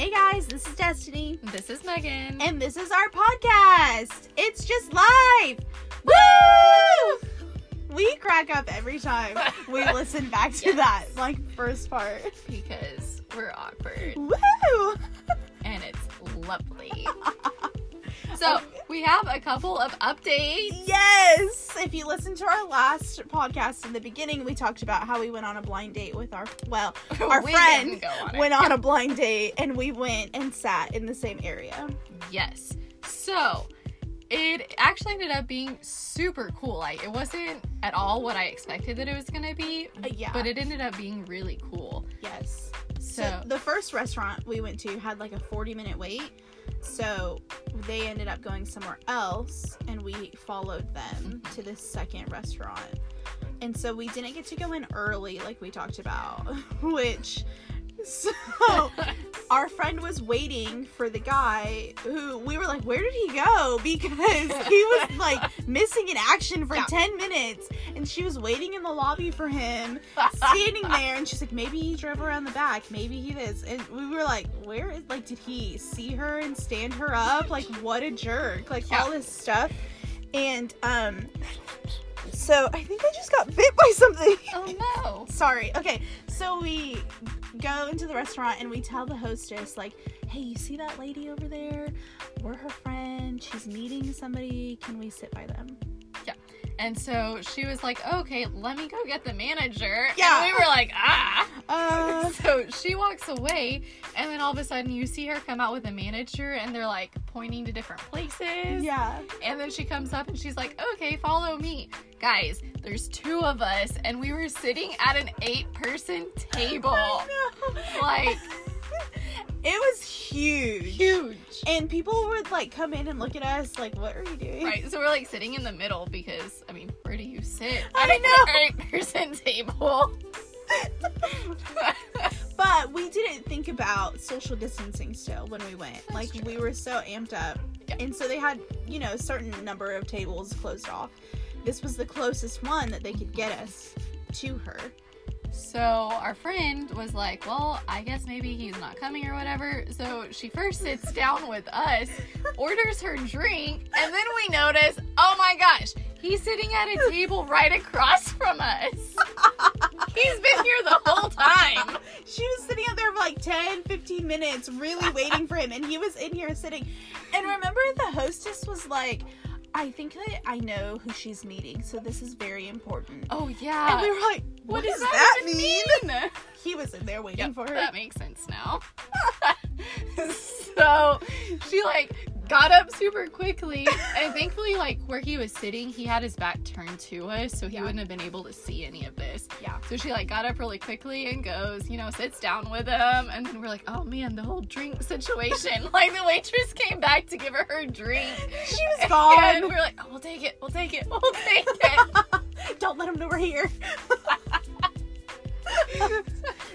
Hey guys, this is Destiny, This is Megan. and this is our podcast. It's just life. Woo! We crack up every time we listen back to Yes. that like first part. because we're awkward Woo! and it's lovely. so we have a couple of updates. Yes! If you listen to our last podcast in the beginning, we talked about how we went on a blind date with our well, our We friend on went on a blind date and we went and sat in the same area. Yes. So it actually ended up being super cool. Like it wasn't at all what I expected that it was gonna be, Uh, yeah. but it ended up being really cool. yes. So, So, the first restaurant we went to had like a 40 minute wait. So they ended up going somewhere else and we followed them to this second restaurant. And so we didn't get to go in early like we talked about, which so our friend was waiting for the guy who we were like, where did he go? Because he was like missing in action for Yeah. 10 minutes. And she was waiting in the lobby for him, standing there. And she's like, maybe he drove around the back. Maybe he this. And we were like, where is, like, did he see her and stand her up? Like, what a jerk. Like, Yeah. all this stuff. And, um, so I think I just got bit by something. oh no. Sorry. Okay, so we go into the restaurant and we tell the hostess, like, hey, you see that lady over there? We're her friend. She's meeting somebody. Can we sit by them? Yeah. And so she was like, okay, let me go get the manager. Yeah. And we were like, ah. Uh, So she walks away, and then all of a sudden you see her come out with a manager, and they're like pointing to different places. yeah. And then she comes up and she's like, okay, follow me. Guys, there's two of us, and we were sitting at an eight person table. Like, it was huge. huge. And people would like come in and look at us, like, what are you doing? Right, so we're like sitting in the middle because, I mean, where do you sit? I at an know. eight person table. But we didn't think about social distancing still when we went. That's like true. we were so amped up. Yeah. And so they had, you know, a certain number of tables closed off. This was the closest one that they could get us to her. So our friend was like, Well, I guess maybe he's not coming or whatever. So she first sits down with us, orders her drink, and then we notice, oh my gosh, he's sitting at a table right across from us. He's been here the whole time. She was sitting up there for like 10, 15 minutes, really waiting for him, and he was in here sitting. And remember, the hostess was like, I think that I know who she's meeting, so this is very important. Oh and yeah. we were like, what, does that, even mean? mean? He was in there waiting Yep, for her. that makes sense now. so she like got up super quickly, and thankfully, like where he was sitting, he had his back turned to us, so he Yeah. wouldn't have been able to see any of this. Yeah. So she like got up really quickly and goes, you know, sits down with him, and then we're like, oh man, the whole drink situation. like the waitress came back to give her her drink. She was gone And gone. we're like, oh, we'll take it, we'll take it, we'll take it. Don't let him know we're here.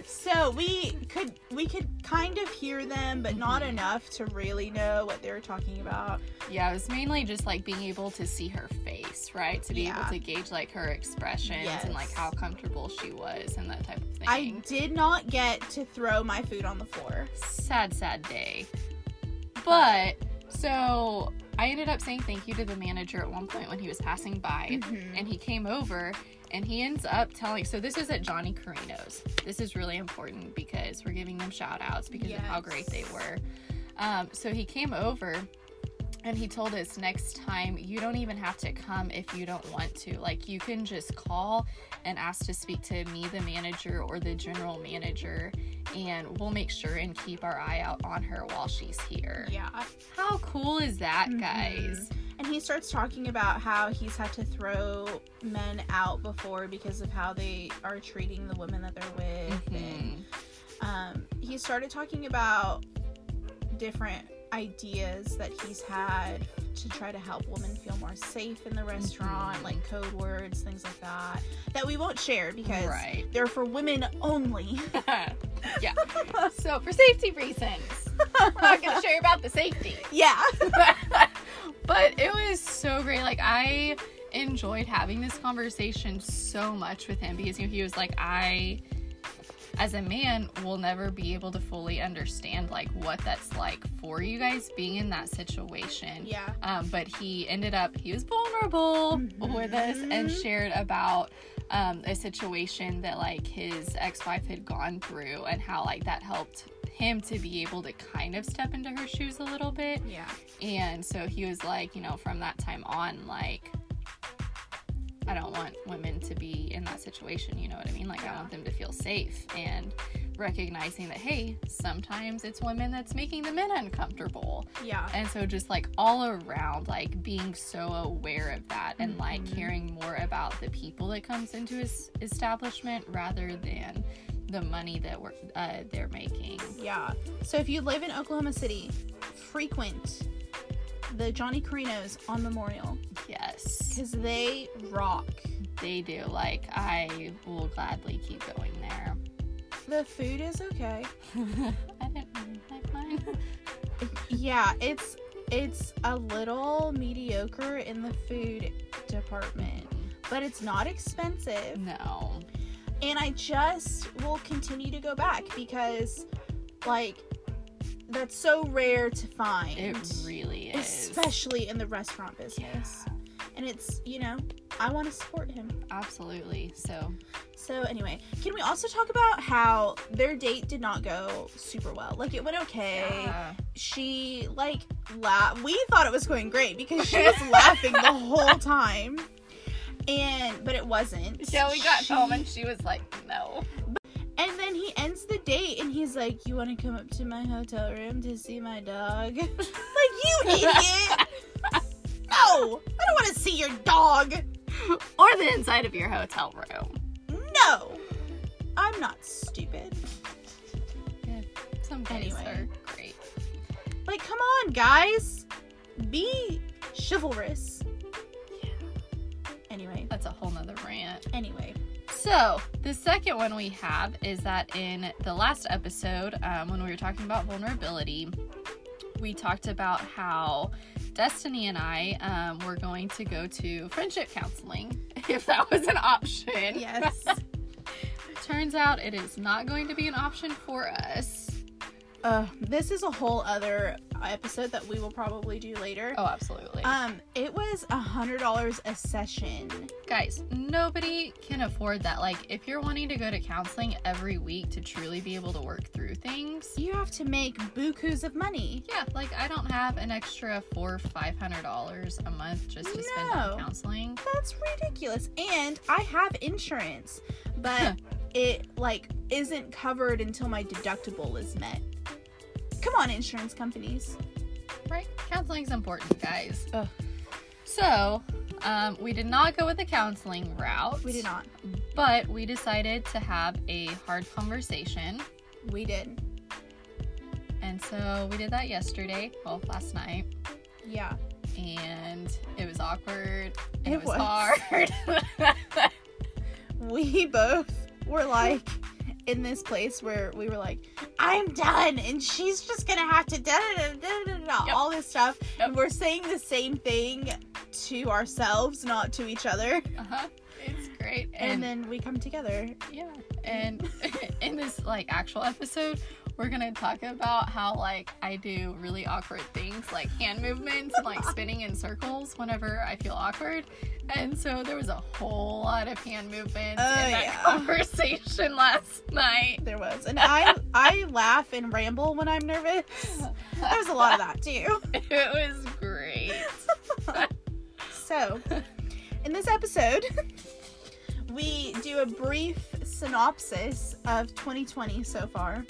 So we could we could kind of hear them, but not Mhm. enough to really know what they were talking about. Yeah, it was mainly just like being able to see her face, right? To be Yeah. able to gauge like her expressions and like how comfortable she was and that type of thing. I did not get to throw my food on the floor. sad, sad day. But so I ended up saying thank you to the manager at one point when he was passing by, Mhm. and he came over and he ends up telling. So this is at Johnny Carino's. This is really important because we're giving them shout outs because of how great they were. Um, so he came over and he told us next time you don't even have to come if you don't want to. Like you can just call and ask to speak to me, the manager, or the general manager, and we'll make sure and keep our eye out on her while she's here. Yeah. How cool is that, Mhm. guys? And he starts talking about how he's had to throw men out before because of how they are treating the women that they're with. And Mhm. um, he started talking about different ideas that he's had to try to help women feel more safe in the restaurant, Mhm. like code words, things like that, that we won't share because Right. they're for women only. yeah. So for safety reasons, I'm not gonna share about the safety. yeah. But it was so great. Like I enjoyed having this conversation so much with him because you know, he was like, I as a man, we'll never be able to fully understand like what that's like for you guys being in that situation. Yeah. Um, but he ended up he was vulnerable with us and shared about um, a situation that like his ex-wife had gone through and how like that helped him to be able to kind of step into her shoes a little bit Yeah. and so he was like you know from that time on like i don't want women to be in that situation you know what i mean like i want them to feel safe and recognizing that hey sometimes it's women that's making the men uncomfortable Yeah. and so just like all around like being so aware of that and like Mhm. caring more about the people that comes into his establishment rather than the money that we're uh, they're making Yeah. So if you live in Oklahoma City, frequent the Johnny Carinos on Memorial yes because they rock. they do like i will gladly keep going there The food is okay. i didn't really like mine Yeah, it's it's a little mediocre in the food department, but it's not expensive. no And I just will continue to go back because like that's so rare to find. it really is especially in the restaurant business. And it's, you know, I want to support him. absolutely so So anyway, can we also talk about how their date did not go super well? Like it went okay. yeah. She like laughed. We thought it was going great because she was laughing the whole time. And but it wasn't. yeah we got She- home and she was like no And then he ends the date and he's like, "You want to come up to my hotel room to see my dog?" like you idiot. no, I don't want to see your dog. or the inside of your hotel room No, I'm not stupid. some days Anyway. are great Like, come on, guys, be chivalrous. Anyway, that's a whole nother rant anyway, So, the second one we have is that in the last episode, um, when we were talking about vulnerability, we talked about how Destiny and I um, were going to go to friendship counseling if that was an option. yes. Turns out it is not going to be an option for us. Uh, this is a whole other episode that we will probably do later. Oh, absolutely. Um, it was a hundred dollars a session. Guys, nobody can afford that. Like, if you're wanting to go to counseling every week to truly be able to work through things, You have to make bukus of money. Yeah, like I don't have an extra four, or five hundred dollars a month just to spend on counseling. That's ridiculous. And I have insurance, but it like isn't covered until my deductible is met. Come on, insurance companies. Right? Counseling's important, guys. Ugh. So, um, we did not go with the counseling route. We did not. But we decided to have a hard conversation. We did. And so we did that yesterday, well, last night. Yeah. And it was awkward. It, It was, was. hard. We both were like in this place where we were like, I'm done, and she's just gonna have to da da da da da all this stuff. Yep. And we're saying the same thing to ourselves, not to each other. uh-huh. It's great. And, then we come together. Yeah. And in this like actual episode, we're gonna talk about how like I do really awkward things like hand movements and like spinning in circles whenever I feel awkward. And so there was a whole lot of hand movements Oh, in that yeah. conversation last night. There was, and I I laugh and ramble when I'm nervous. There was a lot of that too. It was great. So, in this episode, we do a brief synopsis of 2020 so far.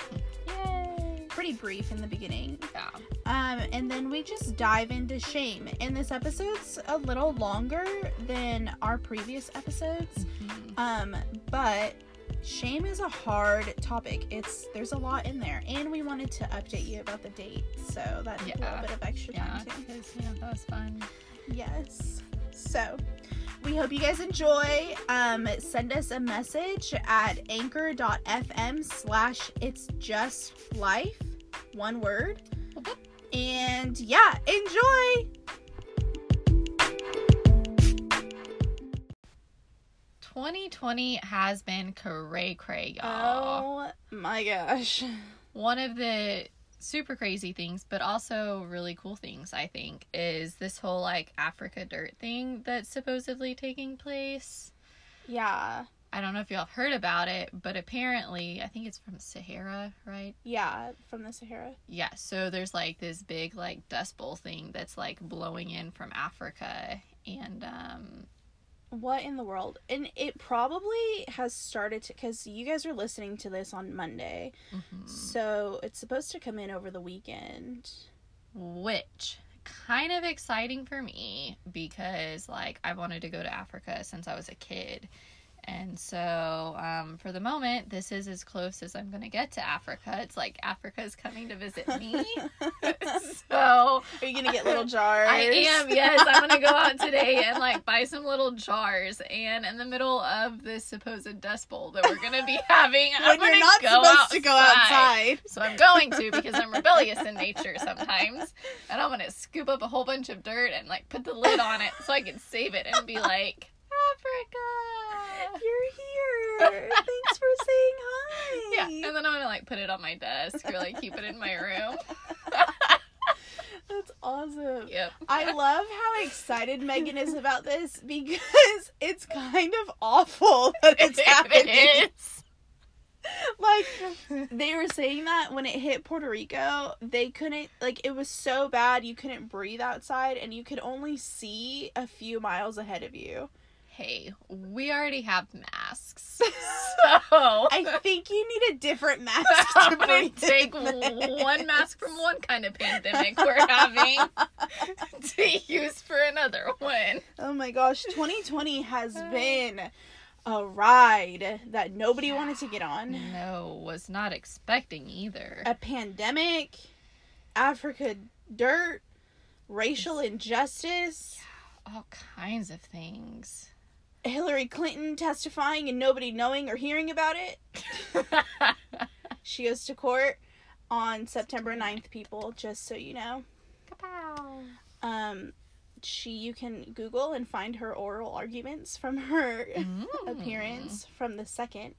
Yay. Pretty brief in the beginning. Yeah. Um, and then we just dive into shame. And this episode's a little longer than our previous episodes. Mhm. Um, but shame is a hard topic. It's there's a lot in there. And we wanted to update you about the date. So that's took a little bit of extra Yeah, time too. yeah, that was fun. Yes. So we hope you guys enjoy. Um, send us a message at anchor.fm slash it's just life. One word. Okay. And yeah, enjoy. 2020 has been cray cray, y'all. Oh my gosh. One of the super crazy things, but also really cool things, I think, is this whole like Africa dirt thing that's supposedly taking place. Yeah. I don't know if y'all have heard about it, but apparently, I think it's from Sahara, right? Yeah, from the Sahara. Yeah, so there's like this big like dust bowl thing that's like blowing in from Africa and um What in the world? And it probably has started to because you guys are listening to this on Monday, mhm. so it's supposed to come in over the weekend. which kind of exciting for me because like I've wanted to go to Africa since I was a kid. And so, um, for the moment, this is as close as I'm going to get to Africa. It's like Africa's coming to visit me. so, Are you gonna get little jars? I am, yes. I'm gonna go out today and like buy some little jars. And in the middle of this supposed dust bowl that we're gonna be having, I'm you're not go supposed to go outside. So I'm going to because I'm rebellious in nature sometimes. And I'm gonna scoop up a whole bunch of dirt and like put the lid on it so I can save it and be like, Africa. You're here. Thanks for saying hi. Yeah, and then I'm gonna like put it on my desk or like keep it in my room. That's awesome. Yep. I love how excited Megan is about this because it's kind of awful that it's happening. It is. Like they were saying that when it hit Puerto Rico, they couldn't like it was so bad you couldn't breathe outside and you could only see a few miles ahead of you. Hey, we already have masks. So I think you need a different mask I'm to gonna take this. one mask from one kind of pandemic we're having to use for another one. Oh my gosh, 2020 has uh, been a ride that nobody wanted to get on. No, was not expecting either. A pandemic, Africa dirt, racial injustice, All kinds of things. Hillary Clinton testifying and nobody knowing or hearing about it. She goes to court on September 9th, people, just so you know. Kapow. Um she you can Google and find her oral arguments from her Mm. appearance from the second.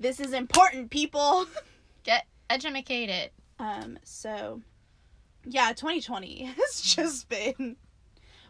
This is important, people. Get educated. Um, so yeah, 2020 has just been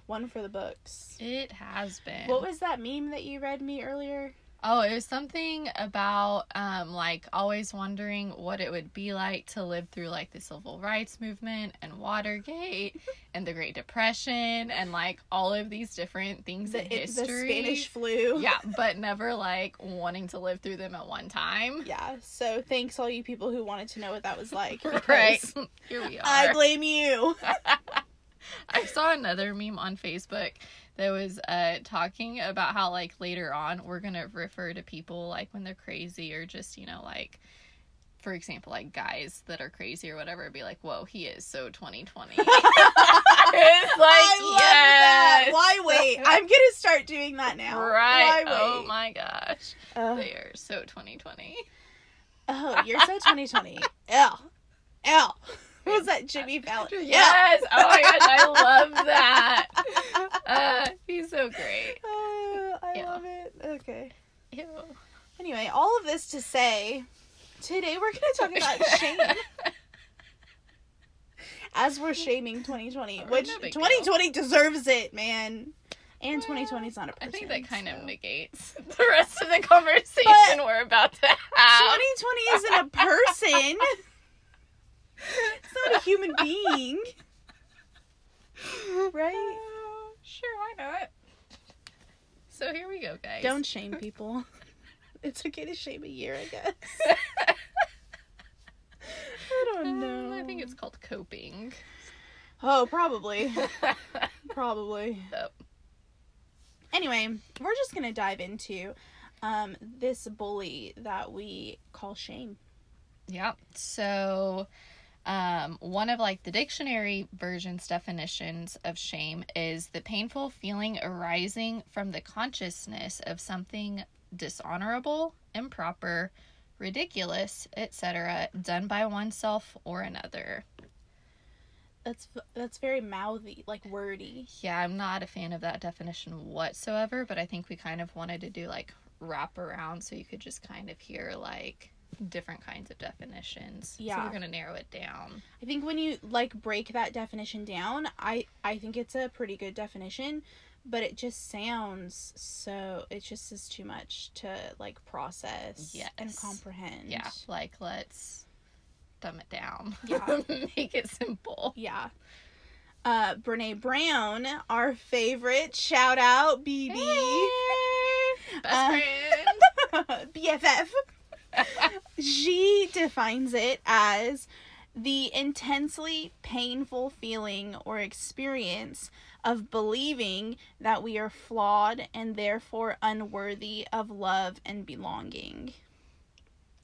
one for the books. It has been. What was that meme that you read me earlier? Oh, it was something about um like always wondering what it would be like to live through like the civil rights movement and Watergate and the Great Depression and like all of these different things The, in it- the. Spanish flu. Yeah, but never like wanting to live through them at one time. Yeah. So thanks all you people who wanted to know what that was like. Right. Here we are. I blame you. I saw another meme on Facebook that was uh talking about how like later on we're gonna refer to people like when they're crazy or just you know like for example like guys that are crazy or whatever be like whoa he is so 2020 it's like I love that. Why wait? I'm gonna start doing that now. right Why oh my gosh they are so 2020 Oh, you're so 2020. L. L. Was that Jimmy Fallon? yes oh my gosh i love that uh he's so great Oh, I Yeah. love it. Okay. Ew. Anyway, all of this to say, today we're going to talk about shame as we're shaming 2020, Oh, which no big deal. 2020 deserves it, man. And 2020 is not a person. I think that kind so. of negates the rest of the conversation But- we're about to have. 2020 isn't a person. It's not a human being. Right? Uh, sure, why not? So here we go, guys. Don't shame people. It's okay to shame a year, I guess. I don't know. Um, I think it's called coping. Oh, probably. Probably. Yep. Anyway, we're just gonna dive into um this bully that we call shame. Yeah. So, um, one of like the dictionary version's definitions of shame is the painful feeling arising from the consciousness of something dishonorable, improper, ridiculous, etc., done by oneself or another. That's that's very mouthy, like wordy. Yeah, I'm not a fan of that definition whatsoever, but I think we kind of wanted to do like wrap around so you could just kind of hear like different kinds of definitions. Yeah. So we're going to narrow it down. I think when you like break that definition down, I I think it's a pretty good definition, but it just sounds so it just is too much to like process yes. and comprehend. Yeah. Like, let's dumb it down. Yeah. Make it simple. Yeah. Uh Brene Brown, our favorite, shout out BB. Best Uh, friend. BFF. She defines it as the intensely painful feeling or experience of believing that we are flawed and therefore unworthy of love and belonging.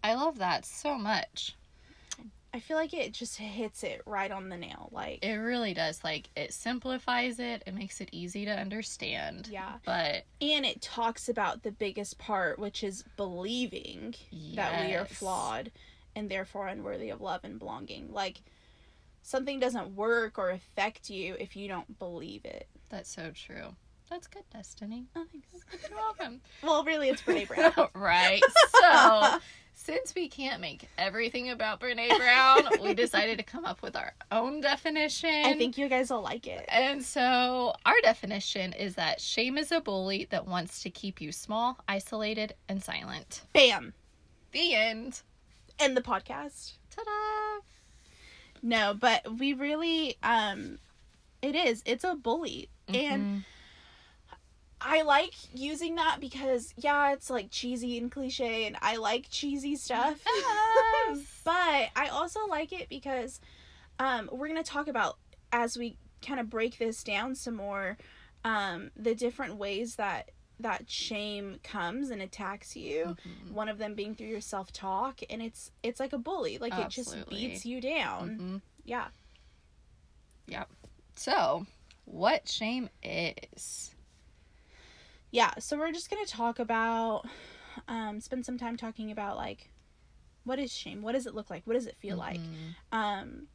I love that so much. I feel like it just hits it right on the nail. Like, It really does. Like, it simplifies it, it makes it easy to understand. yeah. But And it talks about the biggest part, which is believing that we are flawed and therefore unworthy of love and belonging. Like, something doesn't work or affect you if you don't believe it. That's so true. That's good, Destiny. Oh, thanks. You're welcome. Well, really, it's Brene Brown. right. So, since we can't make everything about Brene Brown, we decided to come up with our own definition. I think you guys will like it. And so, our definition is that shame is a bully that wants to keep you small, isolated, and silent. Bam. The end. End the podcast. Ta da! No, but we really, um, it is. It's a bully. And I like using that because, yeah, it's like cheesy and cliche, and I like cheesy stuff. Yes. but I also like it because um, we're going to talk about, as we kind of break this down some more, um, the different ways that that shame comes and attacks you Mhm. one of them being through your self-talk and it's it's like a bully like it just beats you down Mhm. yeah So, what shame is? Yeah so we're just gonna talk about um spend some time talking about like what is shame? What does it look like? What does it feel like? Mhm. um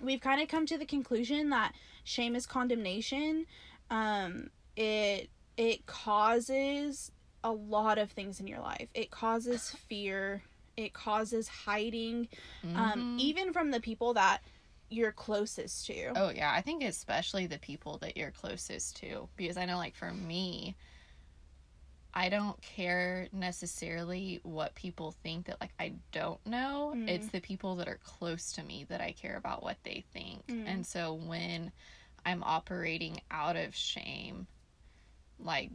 we've kind of come to the conclusion that shame is condemnation. Um it it causes a lot of things in your life. It causes fear. It causes hiding um Mhm. even from the people that you're closest to. Oh yeah, I think especially the people that you're closest to because I know like for me I don't care necessarily what people think that like I don't know. Mm. It's the people that are close to me that I care about what they think. Mm. And so when I'm operating out of shame, like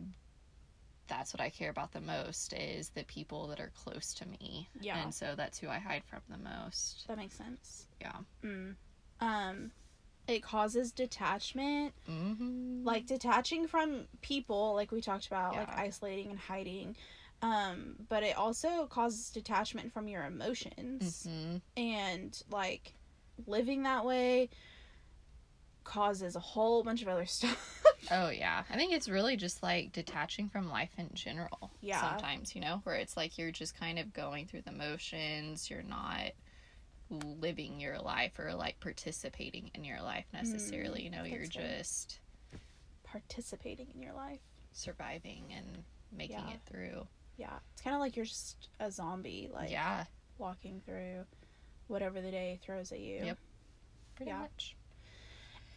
that's what I care about the most is the people that are close to me. Yeah. And so that's who I hide from the most. that makes sense Yeah. mm. um it causes detachment Mhm. like detaching from people like we talked about like isolating and hiding um but it also causes detachment from your emotions Mhm. and like living that way causes a whole bunch of other stuff Oh yeah. I think it's really just like detaching from life in general. Yeah. Sometimes, you know, where it's like you're just kind of going through the motions, you're not living your life or like participating in your life necessarily, you know, you're Mm, right. just participating in your life surviving and making Yeah. it through. yeah it's kind of like you're just a zombie like yeah, walking through whatever the day throws at you Yep. pretty Yeah. much.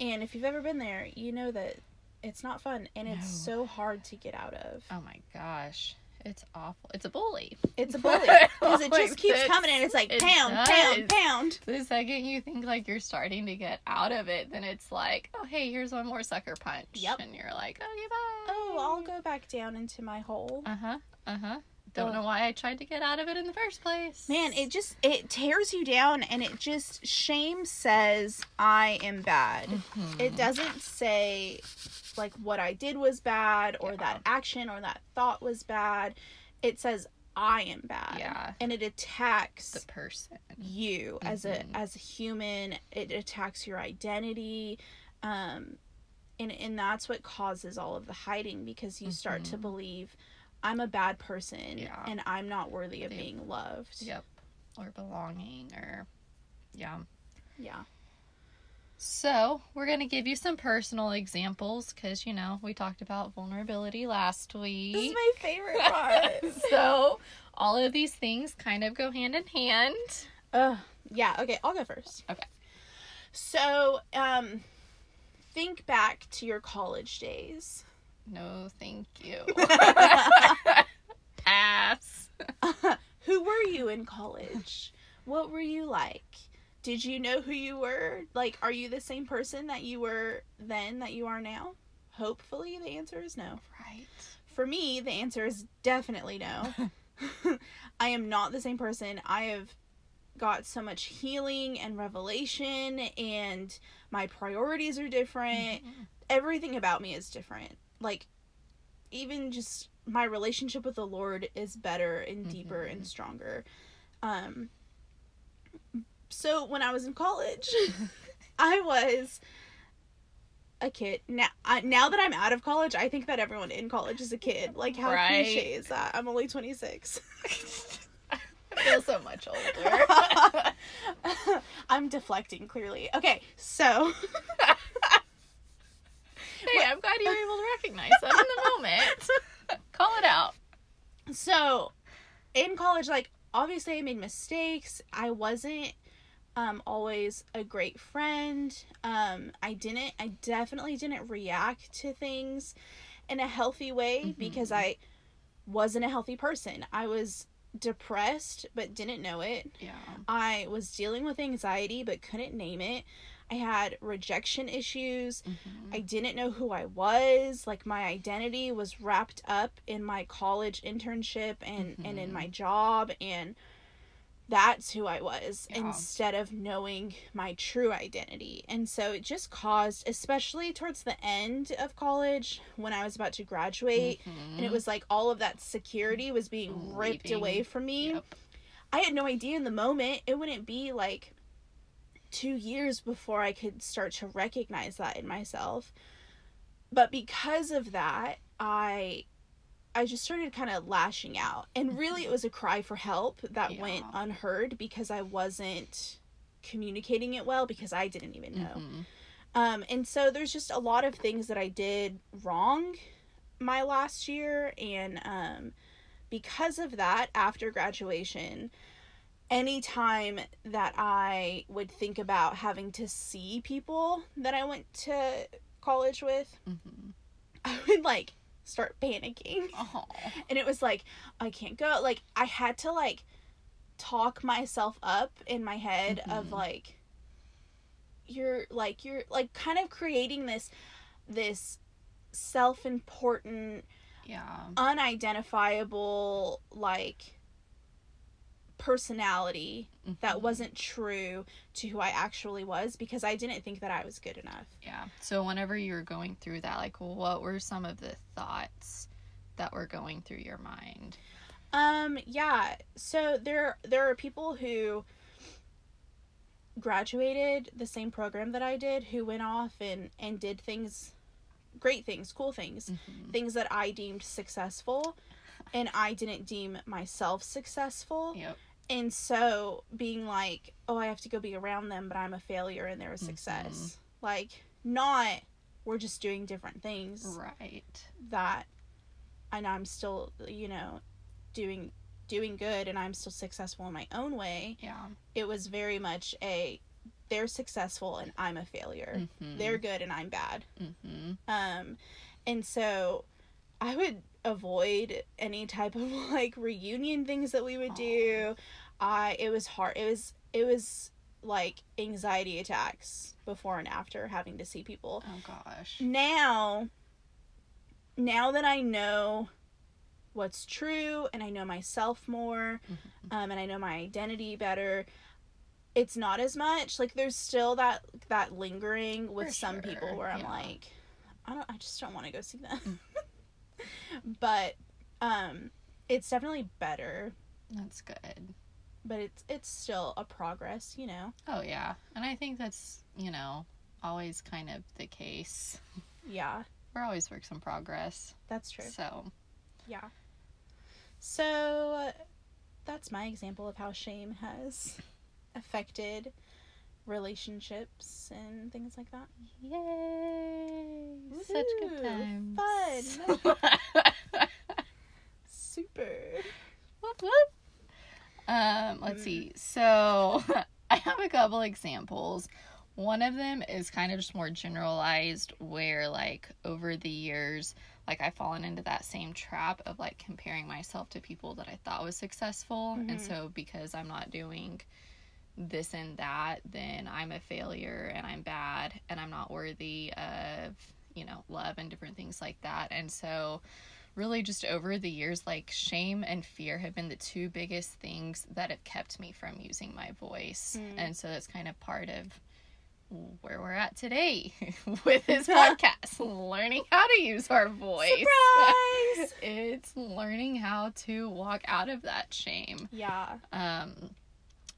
and if you've ever been there you know that it's not fun and it's No. so hard to get out of Oh my gosh. It's awful. It's a bully. it's a bully because it just keeps coming and it's like It pound does. pound pound The second you think like you're starting to get out of it, then it's like, oh hey, here's one more sucker punch. Yep. And you're like, okay, bye. oh i'll go back down into my hole Uh huh. Uh huh. Don't know why I tried to get out of it in the first place. man it just it tears you down and it just shame says i am bad Mhm. it doesn't say like what i did was bad or Yeah. that action or that thought was bad it says i am bad Yeah. and it attacks the person. you as a Mhm. as a human it attacks your identity um and and that's what causes all of the hiding because you start to Mhm. believe i'm a bad person Yeah. and i'm not worthy of being loved Yep. Or belonging or yeah. yeah So, we're going to give you some personal examples because, you know, we talked about vulnerability last week. This is my favorite part. so, all of these things kind of go hand in hand. Ugh. Yeah, okay, I'll go first. Okay. So, um, think back to your college days. No, thank you. Pass. who were you in college? What were you like? Did you know who you were? Like, are you the same person that you were then that you are now? Hopefully, the answer is no. Right. For me, the answer is definitely no. I am not the same person. I have got so much healing and revelation, and my priorities are different. Mm-hmm. Everything about me is different. Like, even just my relationship with the Lord is better and deeper and stronger. Um, so when I was in college, I was a kid. Now, I, now that I'm out of college, I think that everyone in college is a kid. Like, how Right. cliche is that? I'm only 26. I feel so much older. I'm deflecting clearly. Okay, so hey, I'm glad you were able to recognize that in the moment. Call it out. so in college like obviously i made mistakes i wasn't um always a great friend um i didn't i definitely didn't react to things in a healthy way Mhm. because i wasn't a healthy person i was depressed but didn't know it Yeah. i was dealing with anxiety but couldn't name it i had rejection issues Mm-hmm. I didn't know who I was. Like my identity was wrapped up in my college internship and and in my job and that's who I was Yeah. instead of knowing my true identity. And so it just caused especially towards the end of college when I was about to graduate and it was like all of that security was being ripped away from me. Yep. I had no idea in the moment. It wouldn't be like two years before I could start to recognize that in myself. But because of that, I I just started kind of lashing out. And really it was a cry for help that went unheard because I wasn't communicating it well because I didn't even know. Mhm. Um, and so there's just a lot of things that I did wrong my last year, and um, because of that, after graduation, anytime that I would think about having to see people that I went to college with, Mhm. I would like start panicking Oh. and it was like i can't go like i had to like talk myself up in my head of Mhm. like you're like you're like kind of creating this this self-important Yeah. unidentifiable like personality that Mhm. wasn't true to who i actually was because i didn't think that i was good enough Yeah. So whenever you were going through that, like, what were some of the thoughts that were going through your mind? Um, yeah. So there there are people who graduated the same program that I did who went off and and did things great things, cool things, Mhm. things that I deemed successful and I didn't deem myself successful. Yep. And so being like, "Oh, I have to go be around them, but I'm a failure and they're a success." Like not we're just doing different things Right. that and I'm still, you know, doing doing good and I'm still successful in my own way. Yeah. It was very much a they're successful and I'm a failure. Mhm. They're good and I'm bad. Mhm. Um and so I would avoid any type of like reunion things that we would do. I it was hard. It was it was like anxiety attacks before and after having to see people Oh gosh. now now that i know what's true and i know myself more Mhm. um, and i know my identity better it's not as much like there's still that that lingering with For some people where i'm yeah. like i don't i just don't want to go see them but um it's definitely better That's good. But it's it's still a progress you know Oh yeah. And I think that's, you know, always kind of the case. yeah We're always works in progress. that's true So Yeah. So that's my example of how shame has affected relationships and things like that. Yay! Such good Woohoo, times. fun. Super. Whoop, whoop. Um, let's see. So I have a couple examples. One of them is kind of just more generalized, where like over the years, like I've fallen into that same trap of like comparing myself to people that I thought was successful, and Mhm. so because I'm not doing this and that, then I'm a failure and I'm bad and I'm not worthy of you know love and different things like that, and so really just over the years like shame and fear have been the two biggest things that have kept me from using my voice Mm. and so that's kind of part of where we're at today with this podcast learning how to use our voice Surprise! it's learning how to walk out of that shame yeah. um,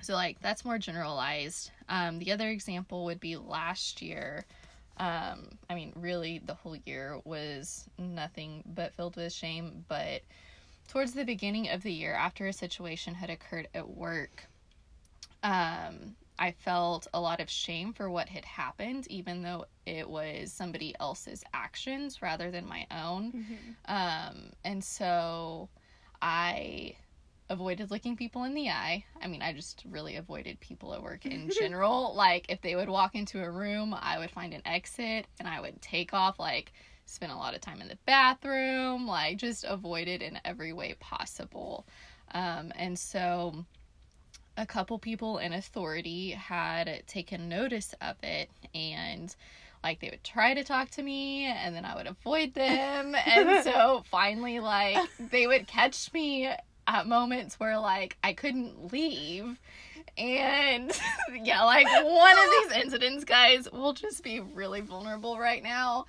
so like that's more generalized. Um, the other example would be last year. Um, I mean, really, the whole year was nothing but filled with shame. But towards the beginning of the year, after a situation had occurred at work, um, I felt a lot of shame for what had happened, even though it was somebody else's actions rather than my own. Mhm. Um, and so I avoided looking people in the eye. I mean, I just really avoided people at work in general. like, if they would walk into a room, I would find an exit and I would take off, like, spend a lot of time in the bathroom, like, just avoid it in every way possible. Um, and so a couple people in authority had taken notice of it and like they would try to talk to me and then I would avoid them and so finally like they would catch me at moments where like I couldn't leave. And yeah like one of these incidents guys will just be really vulnerable right now.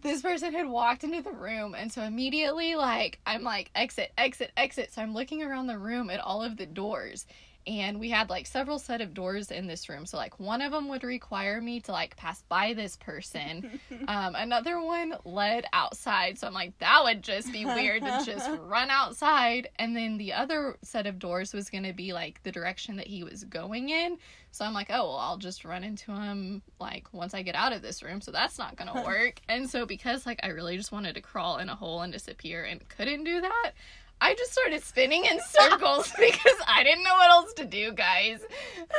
This person had walked into the room and so immediately like i'm like exit exit exit. So i'm looking around the room at all of the doors and we had like several set of doors in this room. So like one of them would require me to like pass by this person. Um, another one led outside. So i'm like that would just be weird to just run outside. And then the other set of doors was going to be like the direction that he was going in. So i'm like oh well i'll just run into him like once i get out of this room. So that's not going to work. And so because like i really just wanted to crawl in a hole and disappear and couldn't do that I just started spinning in circles because I didn't know what else to do, guys.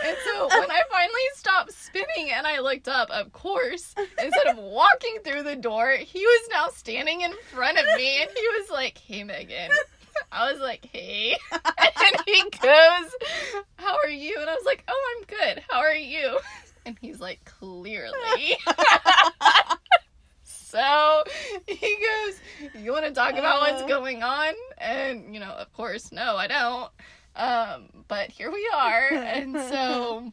And so uh, when I finally stopped spinning and I looked up, of course, instead of walking through the door, he was now standing in front of me and he was like, Hey, Megan. I was like, Hey. And he goes, How are you? And I was like, Oh, I'm good. How are you? And he's like, Clearly. So he goes, You want to talk about what's Uh. going on? And, you know, of course, no, I don't. Um, but here we are. And so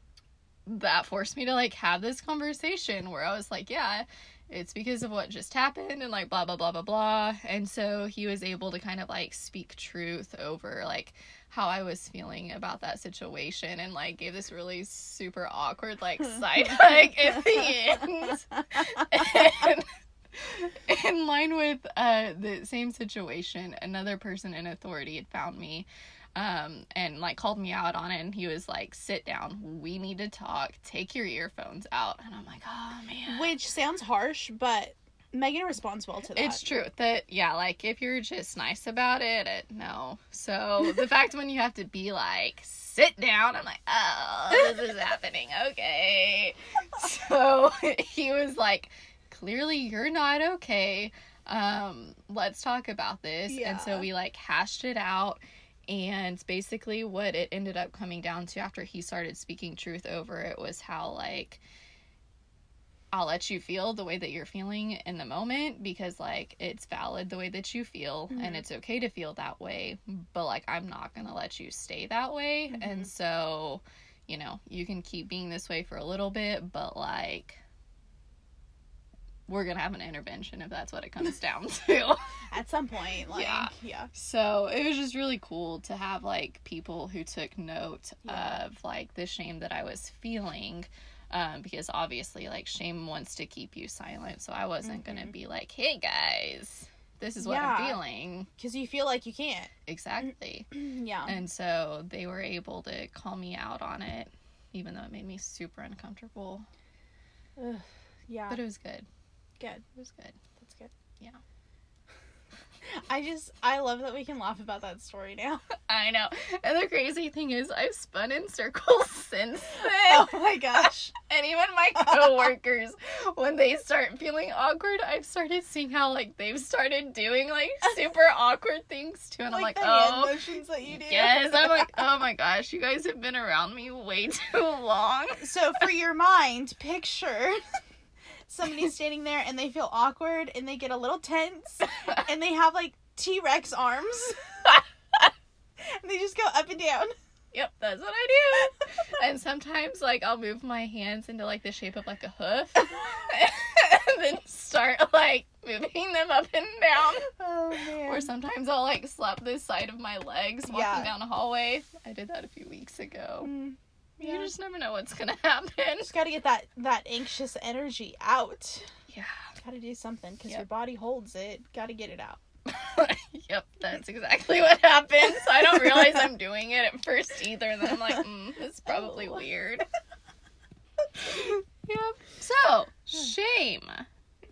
that forced me to like have this conversation where I was like, Yeah, it's because of what just happened and like blah, blah, blah, blah, blah. And so he was able to kind of like speak truth over like how I was feeling about that situation and like gave this really super awkward like side hug at the end. and in line with uh, the same situation, another person in authority had found me um, and like called me out on it. And he was like, sit down. We need to talk. Take your earphones out. And I'm like, oh man. Which sounds harsh, but Megan responds well to that. It's true that yeah, like if you're just nice about it, it no. So the fact when you have to be like sit down, I'm like, oh, this is happening. Okay. So he was like, clearly you're not okay. Um, let's talk about this. Yeah. And so we like hashed it out. And basically, what it ended up coming down to after he started speaking truth over it was how, like, I'll let you feel the way that you're feeling in the moment because like it's valid the way that you feel Mhm. and it's okay to feel that way but like I'm not going to let you stay that way Mhm. and so you know you can keep being this way for a little bit but like we're going to have an intervention if that's what it comes down to. At some point, like Yeah. yeah. So it was just really cool to have like people who took note Yeah. of like the shame that I was feeling. Um, because obviously, like, shame wants to keep you silent. So I wasn't gonna Mhm. be like, hey guys, this is what Yeah. I'm feeling. Because you feel like you can't. Exactly. yeah. And so they were able to call me out on it. even though it made me super uncomfortable. Ugh, yeah. But it was good. good. It was good. That's good. Yeah. I just I love that we can laugh about that story now. I know. And the crazy thing is, I've spun in circles since then. oh my gosh. And even my coworkers, when they start feeling awkward, I've started seeing how like they've started doing like super awkward things too, and I'm like, the oh, motions that you do. yes. I'm like, oh my gosh, you guys have been around me way too long. So for your mind, picture somebody standing there and they feel awkward and they get a little tense and they have like T Rex arms. and they just go up and down. Yep, that's what I do. And sometimes like I'll move my hands into like the shape of like a hoof, and then start like moving them up and down. Oh man. Or sometimes I'll like slap the side of my legs walking Yeah. down a hallway. I did that a few weeks ago. Mm, You just never know what's gonna happen. just got to get that that anxious energy out. Yeah. Got to do something because Yep. your body holds it. Got to get it out. yep, that's exactly what happens. I don't realize I'm doing it at first either, and then I'm like, mm, it's probably Oh. weird. yep. So, shame.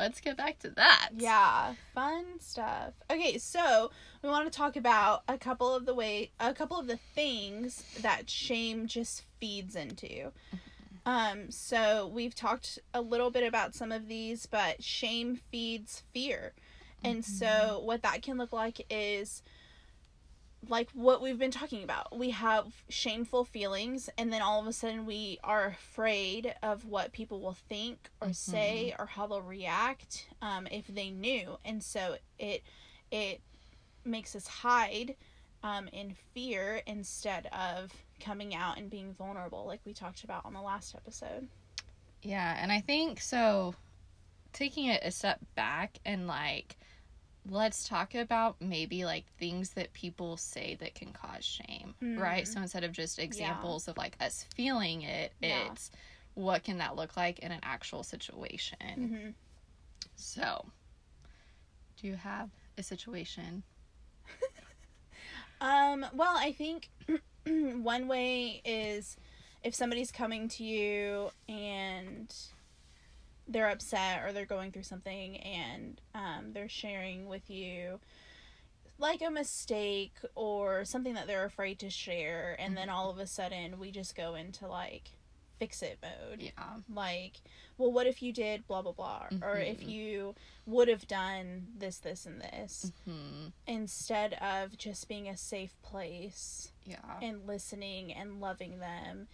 Let's get back to that. Yeah, fun stuff. Okay, so we want to talk about a couple of the way a couple of the things that shame just feeds into. Um so we've talked a little bit about some of these, but shame feeds fear. And so what that can look like is like what we've been talking about. We have shameful feelings and then all of a sudden we are afraid of what people will think or say or how they'll react um, if they knew. And so it it makes us hide um, in fear instead of coming out and being vulnerable like we talked about on the last episode. Yeah, and I think so taking it a step back and like let's talk about maybe like things that people say that can cause shame, right? Mhm. So instead of just examples of like us feeling it, Yeah. it's what can that look like in an actual situation. Mm-hmm. So, do you have a situation? Um, well, I think one way is if somebody's coming to you and they're upset or they're going through something and um, they're sharing with you like a mistake or something that they're afraid to share, and then all of a sudden we just go into like fix it mode Yeah. like well what if you did blah blah blah or if Mhm. you would have done this this and this Hmm. instead of just being a safe place Yeah. and listening and loving them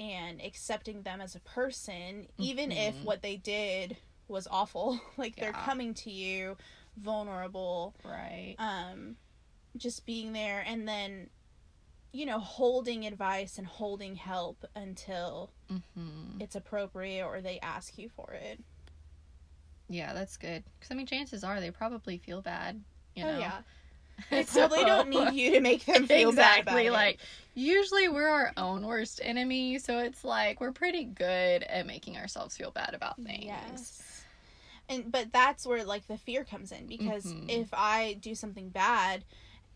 and accepting them as a person even if Mhm. what they did was awful like they're coming to you vulnerable Right. um just being there and then you know holding advice and holding help until hmm it's appropriate or they ask you for it Yeah, that's good. Because I mean, chances are they probably feel bad. You know. oh yeah they probably don't need you to make them feel exactly bad about it. like usually we're our own worst enemy so it's like we're pretty good at making ourselves feel bad about things Yes. And but that's where like the fear comes in because Mhm. if I do something bad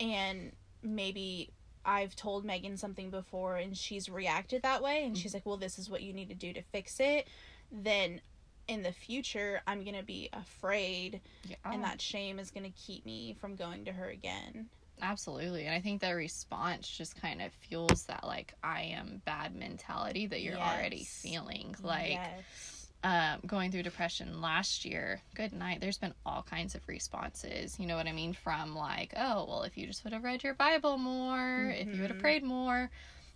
and maybe I've told Megan something before and she's reacted that way and she's like, "Well, this is what you need to do to fix it." Then in the future, I'm going to be afraid yeah and that shame is going to keep me from going to her again. absolutely and i think that response just kind of fuels that like i am bad mentality that you're already feeling like yes. um, going through depression last year, good night, there's been all kinds of responses. You know what I mean? From like, oh, well, if you just would have read your Bible more, if you would have Mhm. prayed more,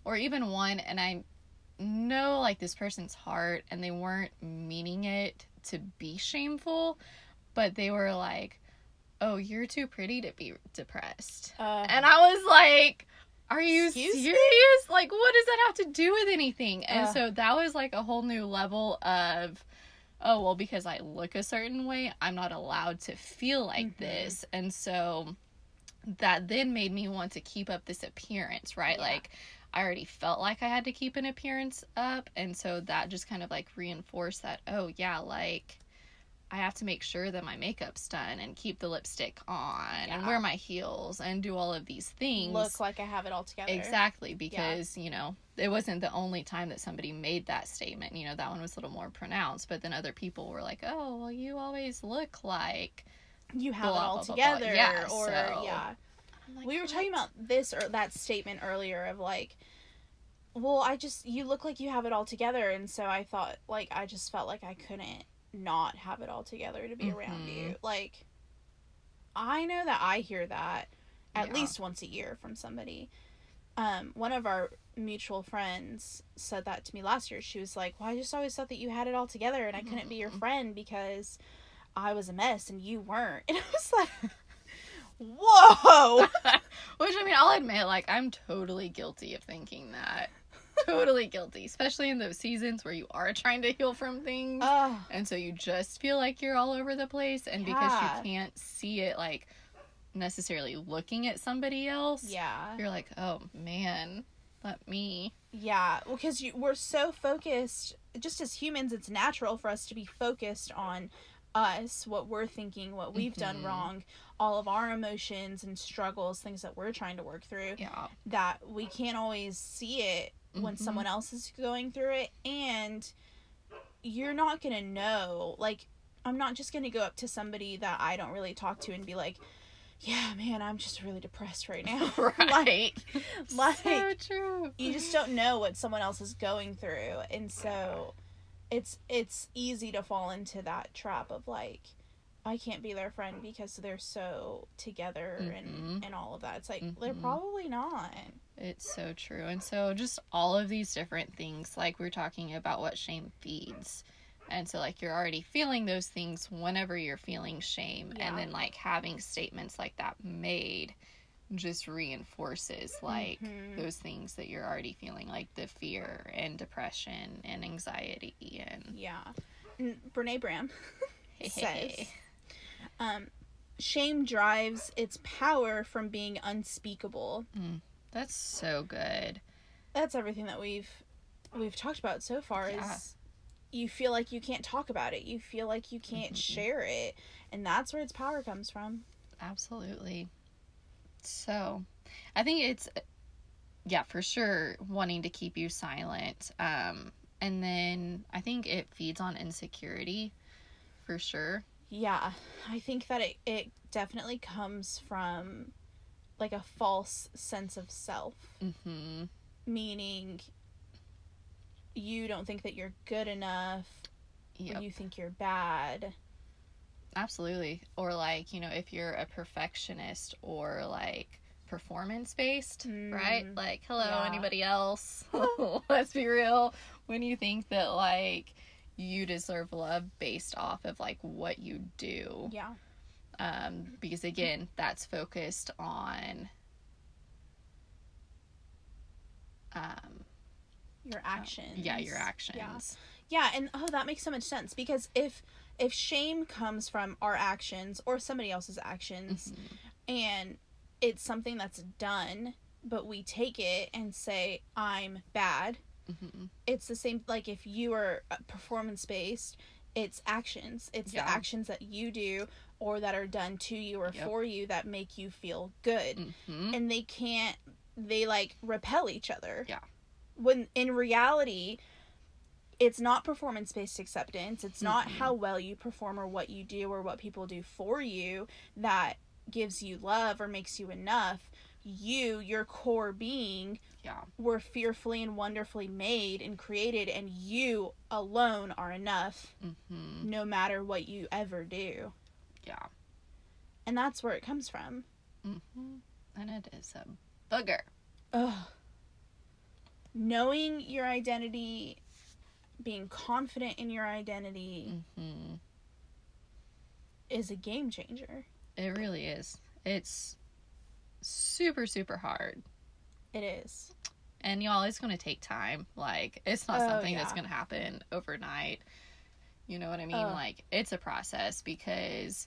or even one, and I know like this person's heart, and they weren't meaning it to be shameful, but they were like, oh, you're too pretty to be depressed. Uh, And I was like, Are you Excuse me? serious? Like, what does that have to do with anything? And Ugh. so that was like a whole new level of, oh, well, because I look a certain way, I'm not allowed to feel like Mhm. this. And so that then made me want to keep up this appearance, right? Yeah. Like, I already felt like I had to keep an appearance up. And so that just kind of like reinforced that, oh, yeah, like, I have to make sure that my makeup's done and keep the lipstick on and wear my heels and do all of these things. Look like I have it all together. Exactly, because, you know, it wasn't the only time that somebody made that statement. You know, that one was a little more pronounced, but then other people were like, oh, well, you always look like. You have Blah, it all blah, blah, blah. together. Yeah, or so- yeah. Like, we were "What?" talking about this or that statement earlier of like well i just you look like you have it all together and so i thought like i just felt like i couldn't not have it all together to be around Mhm. you like i know that i hear that at Yeah. least once a year from somebody um one of our mutual friends said that to me last year she was like well i just always thought that you had it all together and i couldn't be your Mhm. friend because i was a mess and you weren't and i was like whoa Which, I mean, I'll admit, like, I'm totally guilty of thinking that. totally guilty, especially in those seasons where you are trying to heal from things. And so you just feel like you're all over the place. And because you can't see it, like, necessarily looking at somebody else, Yeah. you're like, oh man, not me. Yeah. Well, because we're so focused, just as humans, it's natural for us to be focused on us, what we're thinking, what we've done Mhm. wrong, all of our emotions and struggles, things that we're trying to work through, Yeah. that we can't always see it when Mhm. someone else is going through it. And you're not going to know. Like, I'm not just going to go up to somebody that I don't really talk to and be like, yeah, man, I'm just really depressed right now. right. like- so true. you just don't know what someone else is going through and so it's it's easy to fall into that trap of like I can't be their friend because they're so together and Mhm. and all of that. It's like they're Mhm. probably not. It's so true. And so just all of these different things, like we're talking about what shame feeds. And so like you're already feeling those things whenever you're feeling shame. Yeah. And then like having statements like that made just reinforces like Mhm. those things that you're already feeling, like the fear and depression and anxiety and Yeah. And Brene Brown says um shame drives its power from being unspeakable. That's so good. That's everything that we've we've talked about so far Yeah. is you feel like you can't talk about it. You feel like you can't Mhm. share it. And that's where its power comes from. Absolutely. So, I think it's yeah, for sure wanting to keep you silent. Um and then I think it feeds on insecurity for sure. Yeah, I think that it, it definitely comes from like a false sense of self, Mhm. meaning you don't think that you're good enough, Yep. you think you're bad. Absolutely. Or like, you know, if you're a perfectionist or like performance based, right? Mm, Like, hello, yeah. anybody else? Let's be real. When you think that like you deserve love based off of like what you do. Yeah. Um, because again, that's focused on um Your actions. yeah, your actions. Yeah, and oh, that makes so much sense because if if shame comes from our actions or somebody else's actions Mhm. and it's something that's done, but we take it and say I'm bad, Mhm. it's the same like if you are performance based it's actions it's Yeah. the actions that you do or that are done to you or Yep. for you that make you feel good Mhm. and they can't they like repel each other Yeah. when in reality it's not performance based acceptance it's not Mhm. how well you perform or what you do or what people do for you that gives you love or makes you enough you your core being Yeah. were fearfully and wonderfully made and created, and you alone are enough Mhm. no matter what you ever do. Yeah. And that's where it comes from. Mhm. And it is a booger. Ugh. Knowing your identity, being confident in your identity hmm is a game changer. It really is. It's super, super hard. It is. And y'all, it's going to take time. Like, it's not Oh, something that's going to happen overnight. You know what I mean? Ugh. Like, it's a process because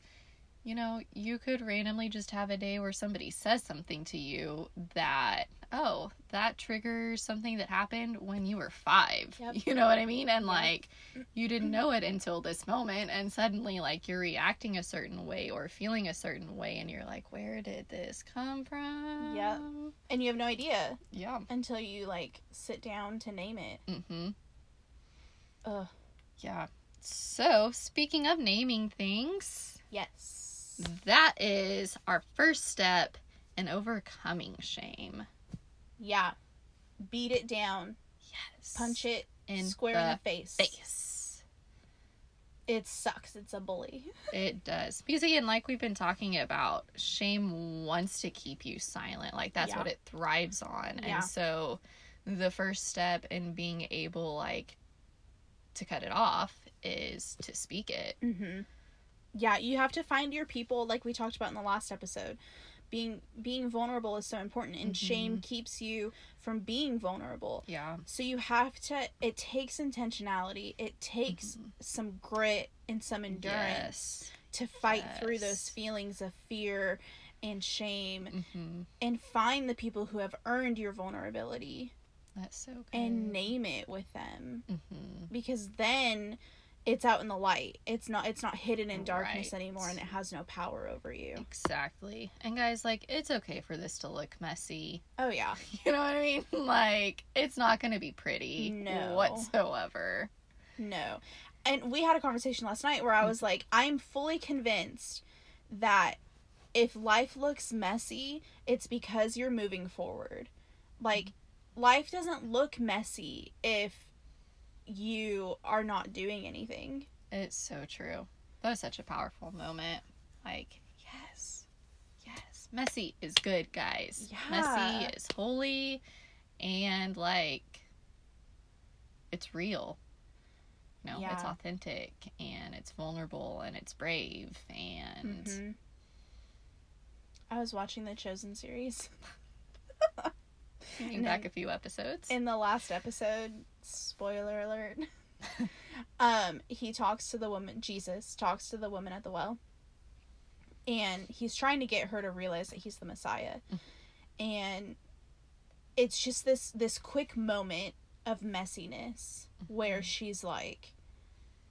you know, you could randomly just have a day where somebody says something to you that, oh, that triggers something that happened when you were five. Yep. You know what I mean? And Yeah. like, you didn't know it until this moment, and suddenly, like, you're reacting a certain way or feeling a certain way, and you're like, where did this come from? Yep. And you have no idea Yeah. until you like sit down to name it. Mm hmm. Ugh. Yeah. So, speaking of naming things, Yes. That is our first step in overcoming shame. Yeah. Beat it down. Yes. Punch it in square the in the face. face. It sucks. It's a bully. It does. Because again, like we've been talking about, shame wants to keep you silent. Like that's Yeah. what it thrives on. Yeah. And so the first step in being able like to cut it off is to speak it. Mm-hmm. Yeah, you have to find your people, like we talked about in the last episode. Being being vulnerable is so important, and shame keeps you from being vulnerable. Yeah. So you have to. It takes intentionality. It takes some grit and some endurance Yes. to fight through those feelings of fear and shame, hmm and find the people who have earned your vulnerability That's so good. and name it with them. hmm because then it's out in the light. It's not it's not hidden in darkness Right. anymore and it has no power over you. Exactly. And guys, like, it's okay for this to look messy. Oh yeah. You know what I mean? Like, it's not going to be pretty No. whatsoever. No. And we had a conversation last night where I was like, I'm fully convinced that if life looks messy, it's because you're moving forward. Like life doesn't look messy if you are not doing anything. It's so true. That was such a powerful moment. Like, yes, yes. Messy is good, guys. Yeah. Messy is holy and, like, it's real. You know, it's authentic and it's vulnerable and it's brave and Mhm. I was watching the Chosen series. Back a few episodes. in the last episode spoiler alert um he talks to the woman jesus talks to the woman at the well. And he's trying to get her to realize that he's the messiah. And it's just this this quick moment of messiness where she's like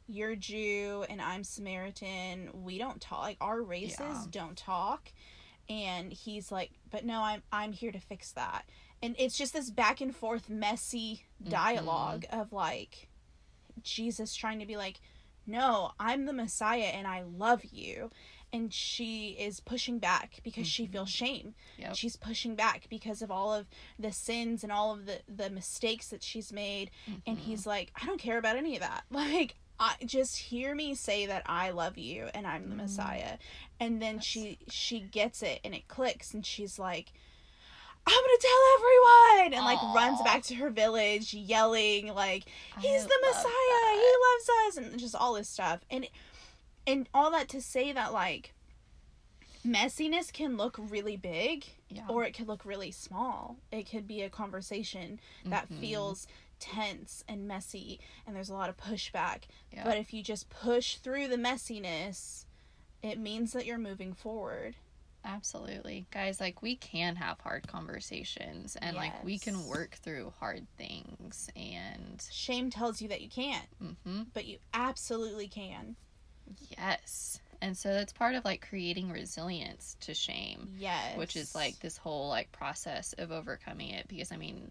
you're jew and i'm samaritan. We don't talk like our races Yeah. don't talk. And he's like but no i'm i'm here to fix that and it's just this back and forth messy dialog of like jesus trying to be like no i'm the messiah and i love you. And she is pushing back because she feels shame. Yep. she's pushing back because of all of the sins and all of the the mistakes that she's made. And Mhm. he's like i don't care about any of that. Like I, just hear me say that i love you and i'm the Mm. messiah. And then That's- she she gets it and it clicks and she's like i'm gonna tell everyone and like runs back to her village yelling like I he's the messiah that. he loves us and just all this stuff and and all that to say that like messiness can look really big Yeah. or it could look really small it could be a conversation that Mhm. feels tense and messy and there's a lot of pushback Yeah. but if you just push through the messiness it means that you're moving forward Absolutely. Guys, like we can have hard conversations and like we can work through hard things and shame tells you that you can't hmm but you absolutely can yes. And so that's part of like creating resilience to shame, yes which is like this whole like process of overcoming it because I mean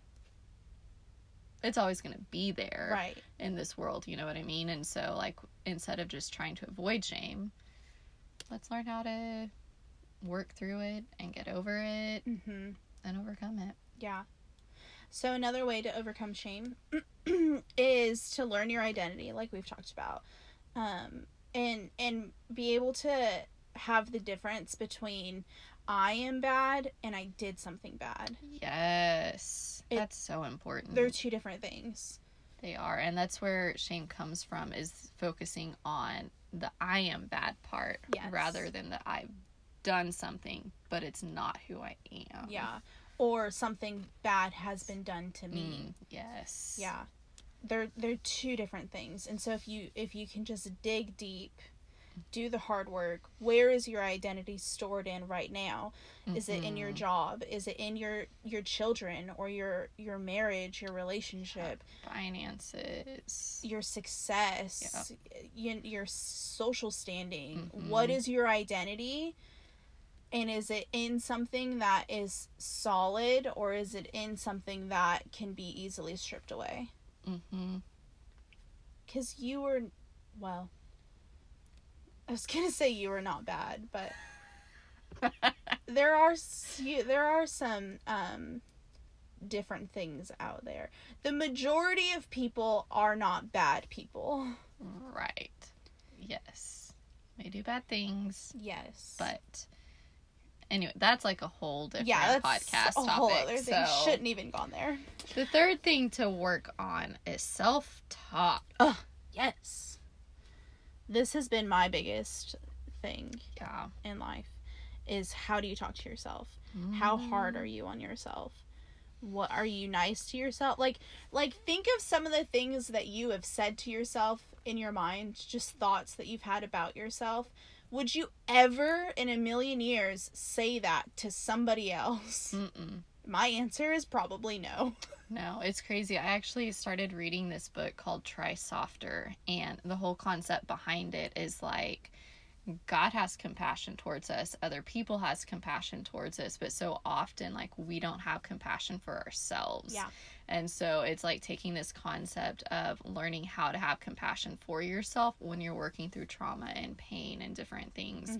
it's always going to be there right in this world, you know what I mean? And so like instead of just trying to avoid shame, let's learn how to work through it and get over it mm-hmm and overcome it. Yeah. So another way to overcome shame is to learn your identity, like we've talked about, um, and and be able to have the difference between I am bad and I did something bad. Yes. It- that's so important. They're two different things. They are. And that's where shame comes from is focusing on the I am bad part Yes. rather than the I've done something, but it's not who I am. Yeah. Or something bad has been done to me. Mm, yes. Yeah. They're they're two different things. And so if you if you can just dig deep do the hard work. Where is your identity stored in right now? Is it in your Mhm. job? Is it in your your children or your your marriage, your relationship, finances? your success, y- your social standing? What Mhm. is your identity? And is it in something that is solid or is it in something that can be easily stripped away? Mm-hmm. Because you were, well, I was gonna say you were not bad, but there are there are some um different things out there. The majority of people are not bad people. right. Yes. They do bad things, Yes, but anyway, that's like a whole different yeah, that's podcast a topic. whole other thing. so Shouldn't even gone there. the third thing to work on is self-talk. Oh Yes, this has been my biggest thing Yeah. in life. Is how do you talk to yourself? how hard are you on yourself what are you nice to yourself like like think of some of the things that you have said to yourself in your mind just thoughts that you've had about yourself would you ever in a million years say that to somebody else Mm-mm. my answer is probably no No, it's crazy. I actually started reading this book called Try Softer, and the whole concept behind it is like God has compassion towards us, other people has compassion towards us, but so often like we don't have compassion for ourselves. Yeah. And so it's like taking this concept of learning how to have compassion for yourself when you're working through trauma and pain and different things.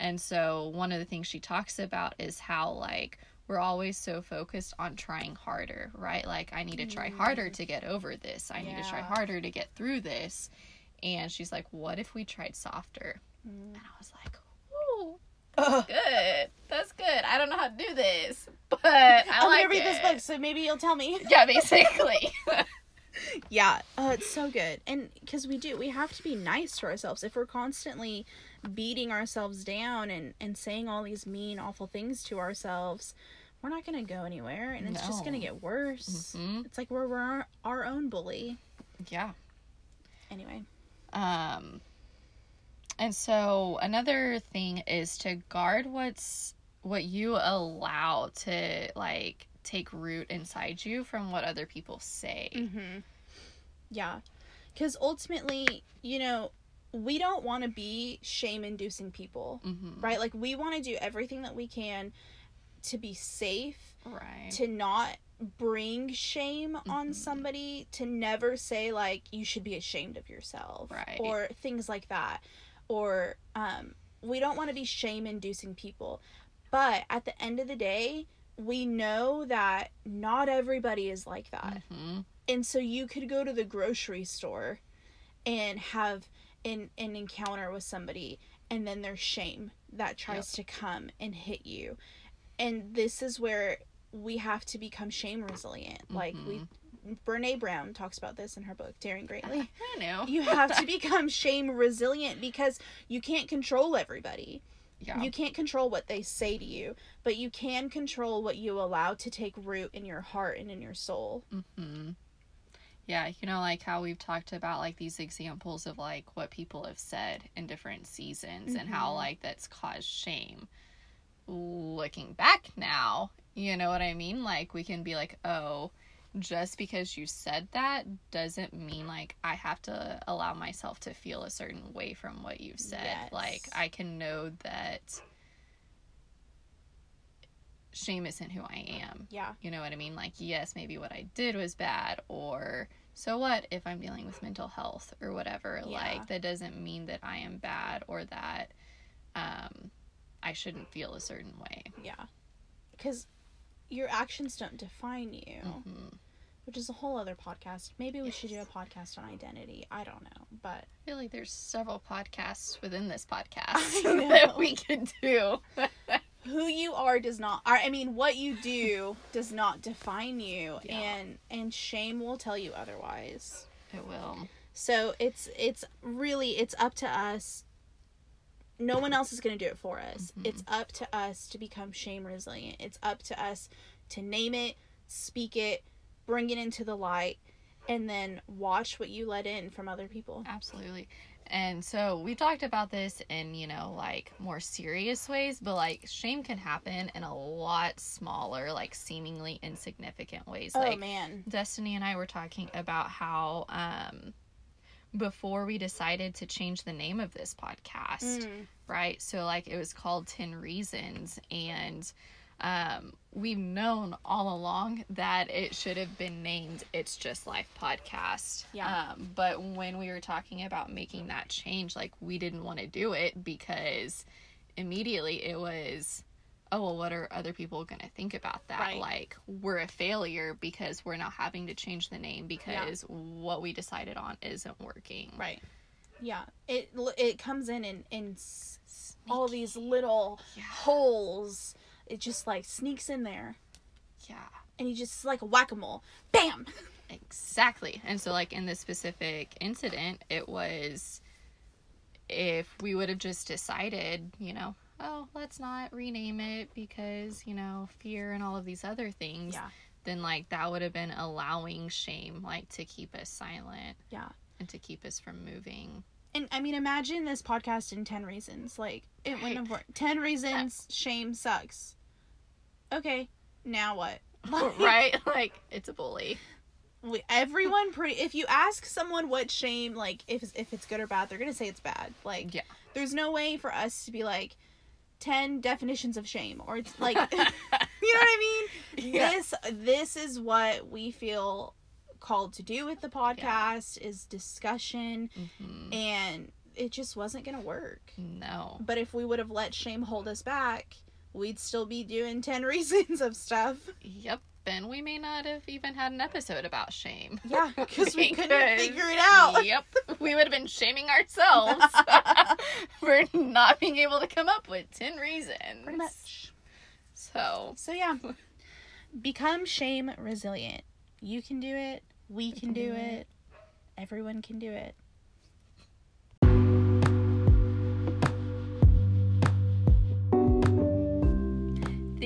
And so one of the things she talks about is how like we're always so focused on trying harder, right? Like I need to try harder to get over this. I need to try harder to get through this. And she's like, "What if we tried softer?" Mm. And I was like, "Ooh, good. That's good. I don't know how to do this, but I i'm like gonna read this book so maybe you'll tell me Yeah, basically. Yeah, uh, it's so good. And because we do, we have to be nice to ourselves. If we're constantly beating ourselves down and, and saying all these mean, awful things to ourselves, we're not going to go anywhere and it's just going to get worse. Mhm. It's like we're, we're our, our own bully. yeah. Anyway. Um, and so another thing is to guard what's what you allow to like take root inside you from what other people say. Mm-hmm. Yeah. Because ultimately, you know, we don't want to be shame inducing people, Mm-hmm. right? Like, we want to do everything that we can to be safe Right. to not bring shame on Mhm. somebody to never say like you should be ashamed of yourself Right. or things like that or um we don't want to be shame inducing people. But at the end of the day we know that not everybody is like that. Hmm and so you could go to the grocery store and have an, an encounter with somebody and then there's shame that tries to come and hit you. And this is where we have to become shame resilient. Like we brene brown talks about this in her book daring greatly I know. you have to become shame resilient because you can't control everybody yeah. you can't control what they say to you but you can control what you allow to take root in your heart and in your soul hmm Yeah, you know, like how we've talked about like these examples of like what people have said in different seasons and how Mhm. like that's caused shame. Looking back now, you know what I mean? Like we can be like, oh, just because you said that doesn't mean like I have to allow myself to feel a certain way from what you've said. Yes. Like I can know that shame isn't who I am. yeah You know what I mean? Like, yes, maybe what I did was bad, or so what if I'm dealing with mental health or whatever? Yeah. Like, that doesn't mean that I am bad or that um, I shouldn't feel a certain way. Yeah. Because your actions don't define you, Mhm. which is a whole other podcast. Maybe we should do a podcast on identity. I don't know. But I feel like there's several podcasts within this podcast that we could do. who you are does not I mean what you do does not define you Yeah. and and shame will tell you otherwise. it will. So it's it's really it's up to us. No one else is going to do it for us. Mhm. It's up to us to become shame resilient. It's up to us to name it, speak it, bring it into the light, and then watch what you let in from other people. Absolutely. And so we talked about this in, you know, like more serious ways, but like shame can happen in a lot smaller, like seemingly insignificant ways. Oh like man. Destiny and I were talking about how um before we decided to change the name of this podcast, Mm. right? So like it was called 10 Reasons and um we've known all along that it should have been named It's Just Life podcast. Yeah. Um but when we were talking about making that change like we didn't want to do it because immediately it was oh well what are other people going to think about that Right. like we're a failure because we're now having to change the name because what we decided on isn't working Right. Yeah. It it comes in in in s- all these little Yeah. holes. It just like sneaks in there, yeah and you just like a whack a mole. Bam. Exactly. And so, like, in this specific incident, it was if we would have just decided, you know, oh, let's not rename it because, you know, fear and all of these other things, Yeah. then, like, that would have been allowing shame, like, to keep us silent Yeah. and to keep us from moving. And I mean, imagine this podcast in 10 reasons. Like, it wouldn't Right. have worked. 10 reasons shame sucks. Okay, now what? Like, right? Like, it's a bully. we- Everyone pretty. If you ask someone what shame, like, if, if it's good or bad, they're going to say it's bad. Like, Yeah. there's no way for us to be like, 10 definitions of shame. Or it's like, you know what I mean? Yeah. This, this is what we feel called to do with the podcast is discussion Mhm. and it just wasn't gonna work No. but if we would have let shame hold us back we'd still be doing 10 reasons of stuff Yep. And we may not have even had an episode about shame. yeah because we couldn't Because- figure it out Yep. We would have been shaming ourselves for not being able to come up with 10 reasons. pretty much So, so yeah become shame resilient you can do it we can do it everyone can do it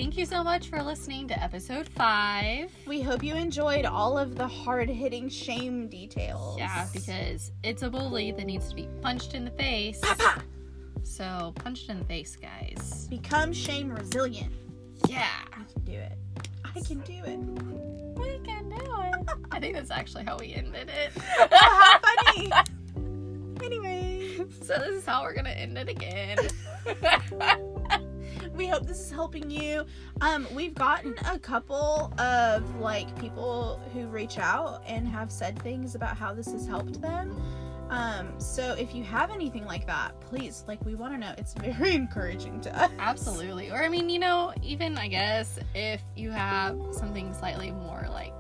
thank you so much for listening to episode 5. we hope you enjoyed all of the hard-hitting shame details Yeah, because it's a bully that needs to be punched in the face. Papa, So, punched in the face, guys. become shame resilient Yeah. I can do it. I can do it. We can do it. I think that's actually how we ended it. oh, How funny. Anyway, So, this is how we're going to end it again. we hope this is helping you. Um, we've gotten a couple of like people who reach out and have said things about how this has helped them. Um, so if you have anything like that, please, like we want to know. It's very encouraging to us. Absolutely. Or I mean, you know, even I guess if you have something slightly more like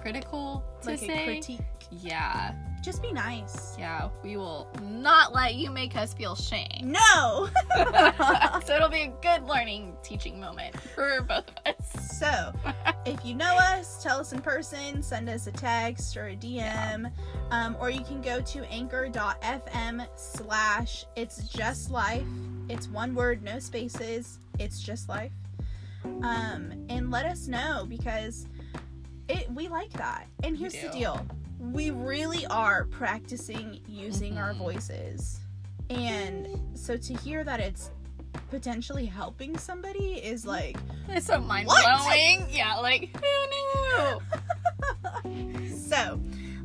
critical to Like say, a critique. yeah, Just be nice. yeah, we will not let you make us feel shame. No. so it'll be a good learning teaching moment for both of us. So, if you know us, tell us in person, send us a text or a DM, um, or you can go to anchor.fm slash it's just life. It's one word, no spaces. It's just life. Um, and let us know because it we like that. And here's the deal. We really are practicing using our Mhm. voices. And so to hear that it's potentially helping somebody is like It's so mind blowing. Yeah, like who knew? so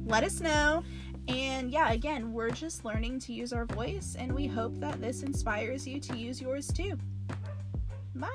let us know and yeah again we're just learning to use our voice and we hope that this inspires you to use yours too bye